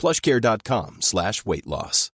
plushcare.com slash weight loss.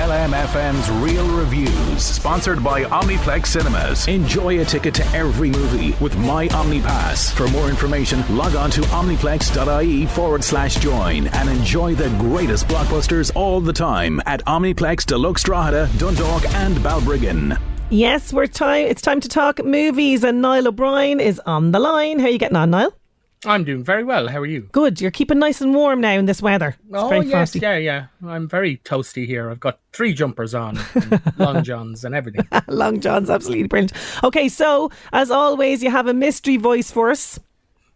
LMFM's Real Reviews, sponsored by Omniplex Cinemas. Enjoy a ticket to every movie with My OmniPass. For more information, log on to omniplex.ie forward slash join and enjoy the greatest blockbusters all the time at Omniplex Deluxe Drogheda, Dundalk, and Balbriggan. Yes, we're time. It's time to talk movies, and Niall O'Brien is on the line. How are you getting on, Niall? I'm doing very well. How are you? Good. You're keeping nice and warm now in this weather. It's oh yes, frosty. yeah, yeah. I'm very toasty here. I've got three jumpers on, and long johns, and everything. Long John's absolutely brilliant. Okay, so as always, you have a mystery voice for us.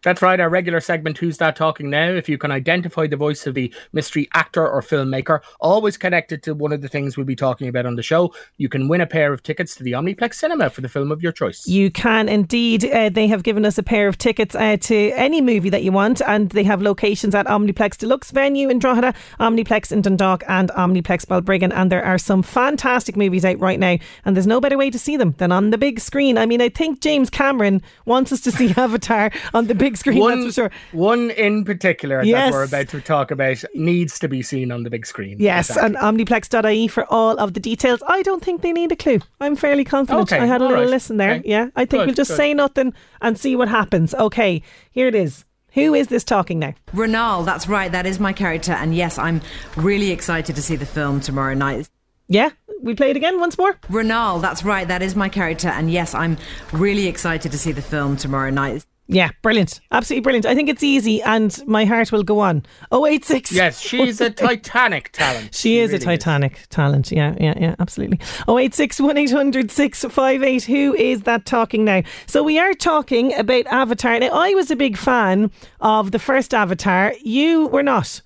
That's right. Our regular segment, Who's That Talking Now? If you can identify the voice of the mystery actor or filmmaker, always connected to one of the things we'll be talking about on the show, you can win a pair of tickets to the Omniplex Cinema for the film of your choice. You can indeed. Uh, they have given us a pair of tickets uh, to any movie that you want, and they have locations at Omniplex Deluxe venue in Drogheda, Omniplex in Dundalk, and Omniplex Balbriggan. And there are some fantastic movies out right now, and there's no better way to see them than on the big screen. I mean, I think James Cameron wants us to see Avatar on the big screen. One, that's for sure. one in particular Yes. that we're about to talk about needs to be seen on the big screen. Yes, Exactly. and omniplex.ie for all of the details. I don't think they need a clue. I'm fairly confident. Okay, I had a little right. listen there. Okay. Yeah, I think Good, we'll just good. say nothing and see what happens. Okay, here it is. Who is this talking now? Ronal, that's right, that is my character. And yes, I'm really excited to see the film tomorrow night. Yeah, we play it again once more. Ronal, that's right, that is my character. And yes, I'm really excited to see the film tomorrow night. Yeah, brilliant. Absolutely brilliant. I think it's easy and my heart will go on. 086. Yes, she's a Titanic talent. She is a really Titanic talent. Yeah, yeah, yeah, absolutely. 086 1800 658. Who is that talking now? So we are talking about Avatar. Now, I was a big fan of the first Avatar. You were not.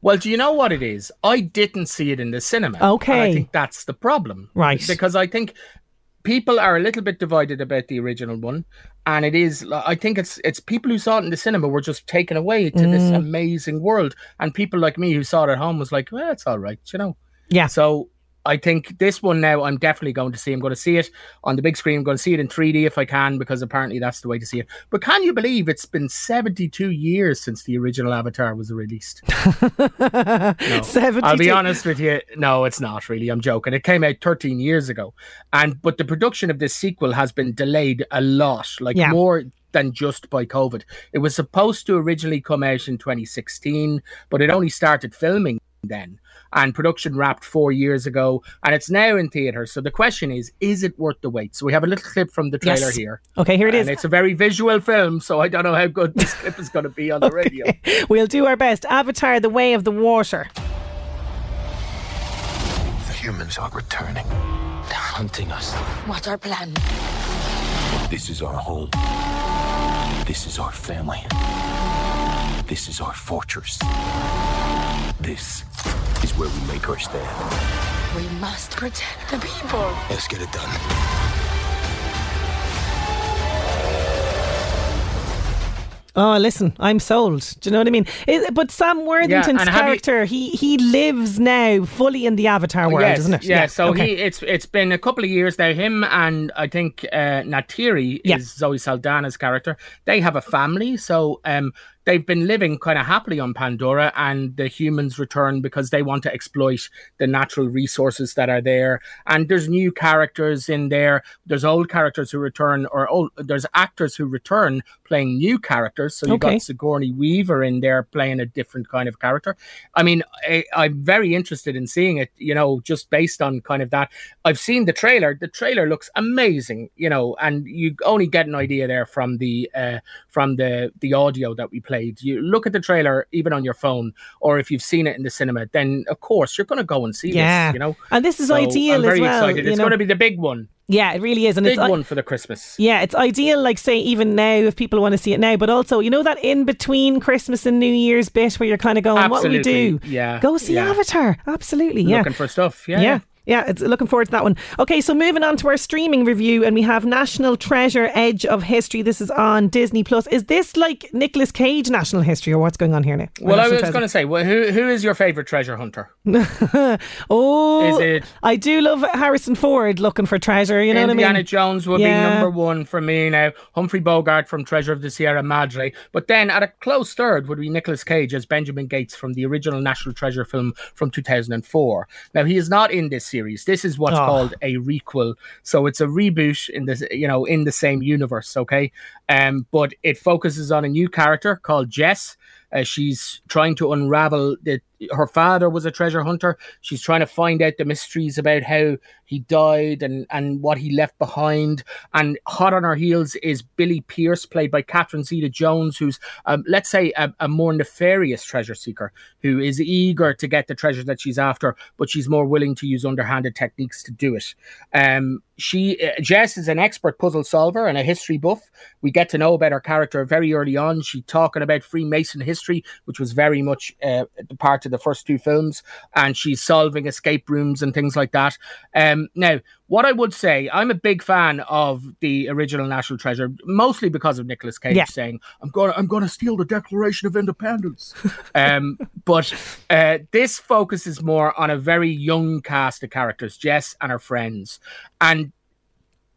Well, do you know what it is? I didn't see it in the cinema. Okay. I think that's the problem. Right. Because I think people are a little bit divided about the original one. And it is, I think it's it's people who saw it in the cinema were just taken away to this Mm. amazing world. And people like me who saw it at home was like, well, it's all right, you know. Yeah. So I think this one now I'm definitely going to see. I'm going to see it on the big screen. I'm going to see it in 3D if I can, because apparently that's the way to see it. But can you believe it's been 72 years since the original Avatar was released? No. 72. I'll be honest with you. No, it's not really. I'm joking. It came out 13 years ago, and but the production of this sequel has been delayed a lot, like Yeah. more than just by COVID. It was supposed to originally come out in 2016, but it only started filming then, and production wrapped four years ago, and it's now in theaters. So the question is, is it worth the wait? So we have a little clip from the trailer Yes. here. Okay, here it is. And it's a very visual film, so I don't know how good this clip is going to be on the radio. We'll do our best. Avatar, the way of the water. The humans are returning. They're hunting us. What's our plan? This is our home. This is our family. This is our fortress. This is where we make our stand. We must protect the people. Let's get it done. Oh, listen, I'm sold. Do you know what I mean? It, but Sam Worthington's and have you- character, he he lives now fully in the Avatar world, yes, isn't it? Yeah. so okay. he it's it's been a couple of years now. Him and I think uh, Neytiri Yeah. is Zoe Saldana's character. They have a family, so um, they've been living kind of happily on Pandora, and the humans return because they want to exploit the natural resources that are there. And there's new characters in there. There's old characters who return, or old, there's actors who return playing new characters. So you've Okay. got Sigourney Weaver in there playing a different kind of character. I mean, I, I'm very interested in seeing it. You know, just based on kind of that. I've seen the trailer. The trailer looks amazing. You know, and you only get an idea there from the uh, from the the audio that we played. You look at the trailer even on your phone, or if you've seen it in the cinema, then of course you're going to go and see Yeah. this. You know, And this is So ideal I'm very as well. excited. It's know. going to be the big one, yeah, it really is, and big it's one for the Christmas. Yeah, it's ideal, like say, even now, if people want to see it now, but also, you know, that in between Christmas and New Year's bit where you're kind of going, what will we do? Yeah, Go see yeah. Avatar. Absolutely. Yeah. Looking for stuff. Yeah. yeah. Yeah, it's looking forward to that one. Okay, so moving on to our streaming review, and we have National Treasure Edge of History. This is on Disney Plus. Is this like Nicolas Cage National History, or what's going on here now? Well, I was Treasure? going to say, well, who who is your favorite treasure hunter? Oh, Is it- I do love Harrison Ford looking for treasure. You know Indiana what I mean? Indiana Jones would Yeah. be number one for me now. Humphrey Bogart from Treasure of the Sierra Madre. But then at a close third would be Nicolas Cage as Benjamin Gates from the original National Treasure film from 2004. Now he is not in this series. This is what's Oh. called a requel. So it's a reboot in this, you know, in the same universe. Okay, um, but it focuses on a new character called Jess. Uh, she's trying to unravel that her father was a treasure hunter. She's trying to find out the mysteries about how he died and, and what he left behind. And hot on her heels is Billie Pearce, played by Catherine Zeta Jones, who's, um, let's say, a, a more nefarious treasure seeker who is eager to get the treasure that she's after, but she's more willing to use underhanded techniques to do it. Um, she uh, Jess is an expert puzzle solver and a history buff. We get to know about her character very early on. She talking about Freemason history, which was very much uh, part of the first two films, and she's solving escape rooms and things like that. Um, now, what I would say, I'm a big fan of the original National Treasure, mostly because of Nicolas Cage Yeah. saying, "I'm gonna, I'm gonna steal the Declaration of Independence." um, but uh, this focuses more on a very young cast of characters, Jess and her friends, and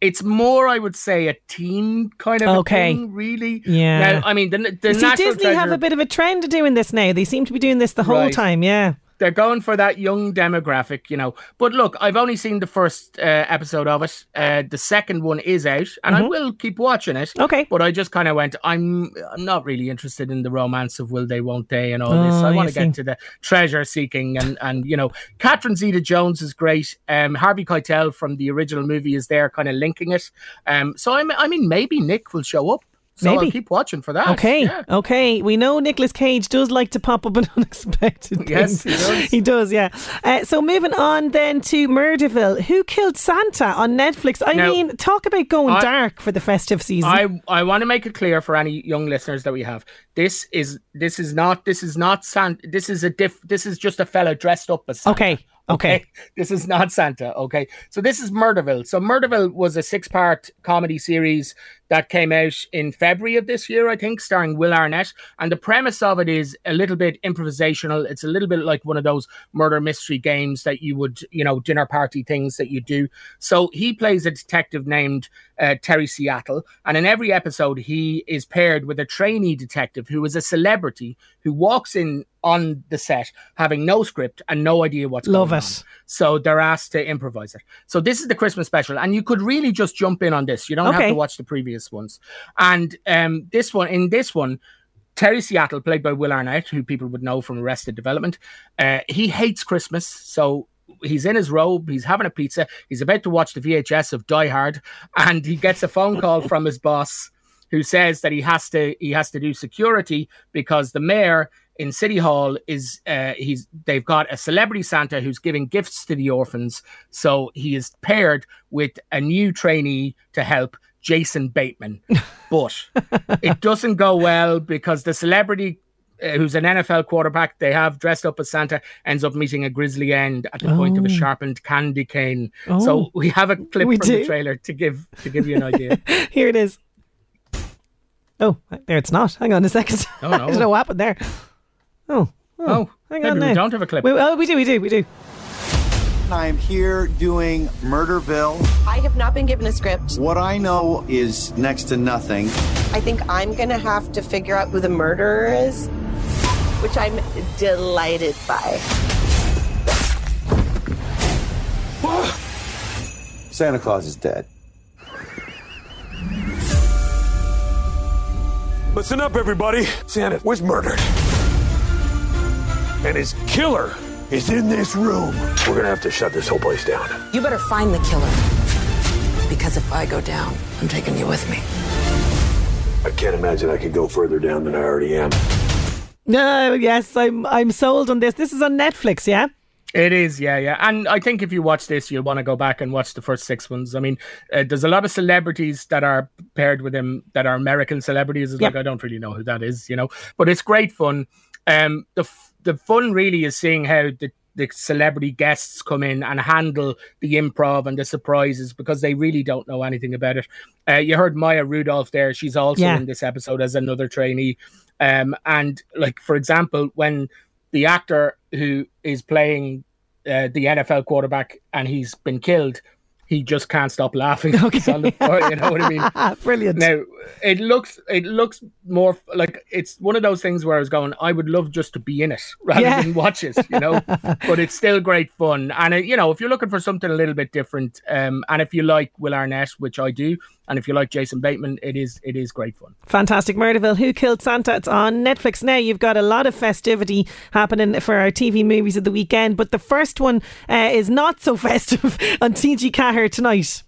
it's more, I would say, a teen kind of a Okay. thing, really. Yeah. Now, I mean, the, the see, National Disney Treasure, have a bit of a trend of doing this now. They seem to be doing this the whole Right. time. Yeah. They're going for that young demographic, you know. But look, I've only seen the first uh, episode of it. Uh, the second one is out, and I will keep watching it. Mm-hmm. Okay. But I just kind of went, I'm, I'm not really interested in the romance of will they, won't they, and all this. Oh, I want to get to the treasure seeking, and and you know, Catherine Zeta-Jones is great. Um, Harvey Keitel from the original movie is there, kind of linking it. Um, so I'm, I mean, maybe Nick will show up. So Maybe. I'll keep watching for that. Okay, Yeah. okay. We know Nicolas Cage does like to pop up in unexpected Yes, things. he does. he does, yeah. Uh, so moving on then to Murderville. Who Killed Santa on Netflix? I Now, mean, talk about going I- dark for the festive season. I I want to make it clear for any young listeners that we have. This is this is not this is not Santa. This is a diff. This is just a fella dressed up as Santa. okay, okay. This is not Santa. Okay. So this is Murderville. So Murderville was a six-part comedy series that came out in February of this year, I think, starring Will Arnett. And the premise of it is a little bit improvisational. It's a little bit like one of those murder mystery games that you would, you know, dinner party things that you do. So he plays a detective named uh, Terry Seattle. And in every episode, he is paired with a trainee detective who is a celebrity who walks in on the set having no script and no idea what's Love going it. on. So they're asked to improvise it. So this is the Christmas special, and you could really just jump in on this. You don't have to watch the previous ones. And um, this one, in this one, Terry Seattle, played by Will Arnett, who people would know from Arrested Development, uh, he hates Christmas. So he's in his robe, he's having a pizza, he's about to watch the VHS of Die Hard, and he gets a phone call from his boss who says that he has to he has to do security because the mayor in City Hall is uh, he's they've got a celebrity Santa who's giving gifts to the orphans. So he is paired with a new trainee to help, Jason Bateman. But it doesn't go well because the celebrity uh, who's an NFL quarterback they have dressed up as Santa ends up meeting a grisly end at the point of a Oh. sharpened candy cane. Oh. So we have a clip We from do? the trailer to give to give you an idea. Here it is. Oh, there it's not. Hang on a second. Oh, I don't no. know what happened there. Oh, Oh, hang maybe on we now. don't have a clip. Wait, oh, we do, we do, we do. I am here doing Murderville. I have not been given a script. What I know is next to nothing. I think I'm going to have to figure out who the murderer is, which I'm delighted by. Santa Claus is dead. Listen up, everybody. Santa was murdered. And his killer is in this room. We're gonna have to shut this whole place down. You better find the killer. Because if I go down, I'm taking you with me. I can't imagine I could go further down than I already am. No, yes, I'm I'm sold on this. This is on Netflix, yeah. It is, yeah, yeah. And I think if you watch this, you'll want to go back and watch the first six ones. I mean, uh, there's a lot of celebrities that are paired with him that are American celebrities. It's Yep. like I don't really know who that is, you know. But it's great fun. Um, the f- the fun really is seeing how the the celebrity guests come in and handle the improv and the surprises because they really don't know anything about it. Uh, you heard Maya Rudolph there; she's also Yeah. in this episode as another trainee. Um, and like for example, when the actor who is playing uh, the NFL quarterback and he's been killed, he just can't stop laughing. The floor, you know what I mean? Brilliant. Now it looks it looks more like it's one of those things where I was going, I would love just to be in it rather Yeah. than watch it, you know. but it's still great fun, and it, you know if you're looking for something a little bit different, um, and if you like Will Arnett, which I do, and if you like Jason Bateman, it is it is great fun. Fantastic Murderville. Who Killed Santa? It's on Netflix now. You've got a lot of festivity happening for our TV movies of the weekend, but the first one uh, is not so festive on TG Ceathair tonight.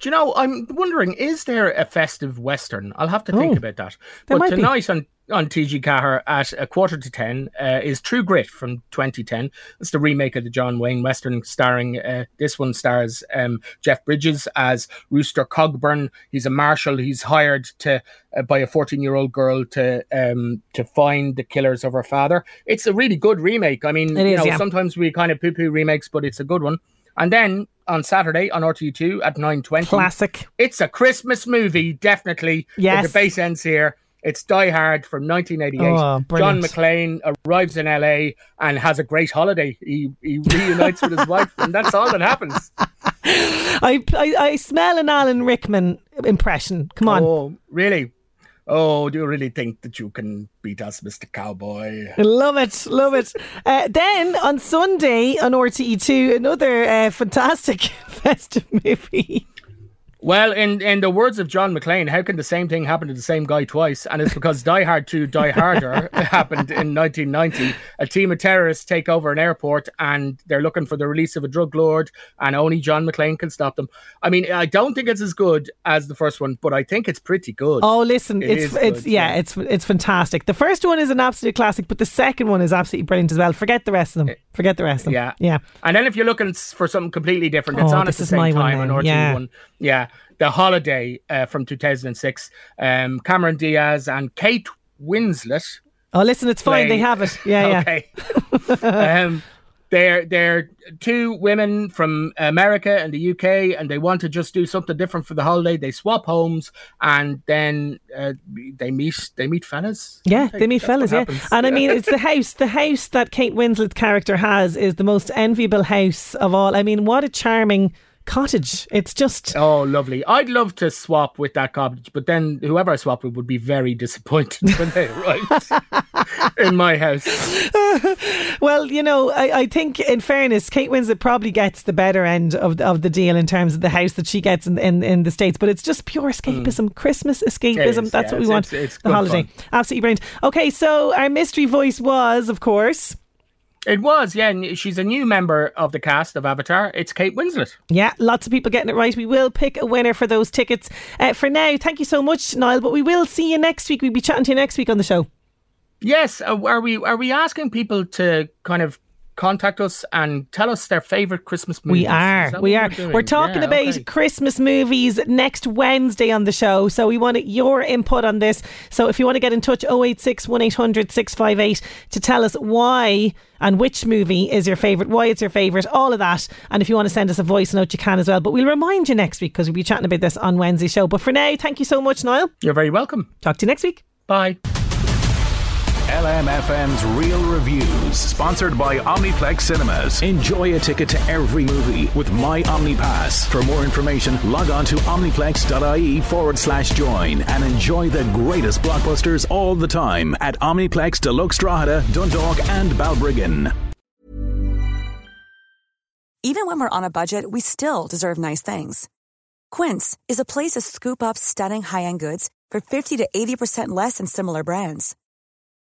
Do you know? I'm wondering, is there a festive western? I'll have to think Oh, about that. But might be. tonight on on TG Ceathair at a quarter to ten uh, is True Grit from 2010. It's the remake of the John Wayne western, starring. Uh, this one stars um, Jeff Bridges as Rooster Cogburn. He's a marshal. He's hired to uh, by a 14 year old girl to um, to find the killers of her father. It's a really good remake. I mean, It you know, yeah. sometimes we kind of poo poo remakes, but it's a good one. And then on Saturday on RTE2 at 9.20. Classic. It's a Christmas movie, definitely. Yes. The base ends here. It's Die Hard from 1988. Oh, John. McClane arrives in LA and has a great holiday. He, he reunites with his wife, and that's all that happens. I, I, I smell an Alan Rickman impression. Come on. Oh, really? Oh, do you really think that you can beat us, Mr. Cowboy? Love it, love it. Uh, then on Sunday on RTE2, another uh, fantastic festive movie. Well, in, in the words of John McClane, how can the same thing happen to the same guy twice? And it's because Die Hard 2 Die Harder happened in 1990. A team of terrorists take over an airport and they're looking for the release of a drug lord, and only John McClane can stop them. I mean, I don't think it's as good as the first one, but I think it's pretty good. Oh, listen, It it's it's good, yeah, it's it's fantastic. The first one is an absolute classic, but the second one is absolutely brilliant as well. Forget the rest of them. Eh, Forget the rest of them. Yeah. yeah. And then if you're looking for something completely different, it's Oh, on at the same my one time on then, RTE1. yeah. Yeah. The Holiday uh, from 2006. Um, Cameron Diaz and Kate Winslet. Oh, listen, it's fine. play- They have it. Yeah, yeah. okay. um, they're they're two women from America and the UK, and they want to just do something different for the holiday. They swap homes, and then uh, they meet they meet fellas. Yeah, they meet fellas, yeah. happens. And I mean, it's the house. The house that Kate Winslet's character has is the most enviable house of all. I mean, what a charming cottage. It's just. Oh, lovely! I'd love to swap with that cottage, but then whoever I swap with would be very disappointed when they arrived in my house. Well, you know, I, I think in fairness, Kate Winslet probably gets the better end of the, of the deal in terms of the house that she gets in, in, in the States. But it's just pure mm. escapism, Christmas escapism. is, That's yeah, what we it's- want. it's- it's the holiday. fun. Absolutely brilliant. Okay, so our mystery voice was, of course. It was, yeah. and She's a new member of the cast of Avatar. It's Kate Winslet. Yeah, lots of people getting it right. We will pick a winner for those tickets. Uh, for now, thank you so much, Niall. But we will see you next week. We'll be chatting to you next week on the show. Yes, uh, are we are we asking people to kind of contact us and tell us their favorite Christmas movies? We are. We are. We're. We're talking Yeah, about okay. Christmas movies next Wednesday on the show. So we want your input on this. So if you want to get in touch, 086 1800 658 to tell us why and which movie is your favourite, why it's your favourite, all of that. And if you want to send us a voice note, you can as well. But we'll remind you next week because we'll be chatting about this on Wednesday's show. But for now, thank you so much, Niall. You're very welcome. Talk to you next week. Bye. LMFM's Real Reviews, sponsored by Omniplex Cinemas. Enjoy a ticket to every movie with My OmniPass. For more information, log on to omniplex.ie forward slash join and enjoy the greatest blockbusters all the time at Omniplex Deluxe Drogheda, Dundalk, and Balbriggan. Even when we're on a budget, we still deserve nice things. Quince is a place to scoop up stunning high end goods for 50 to 80% less than similar brands.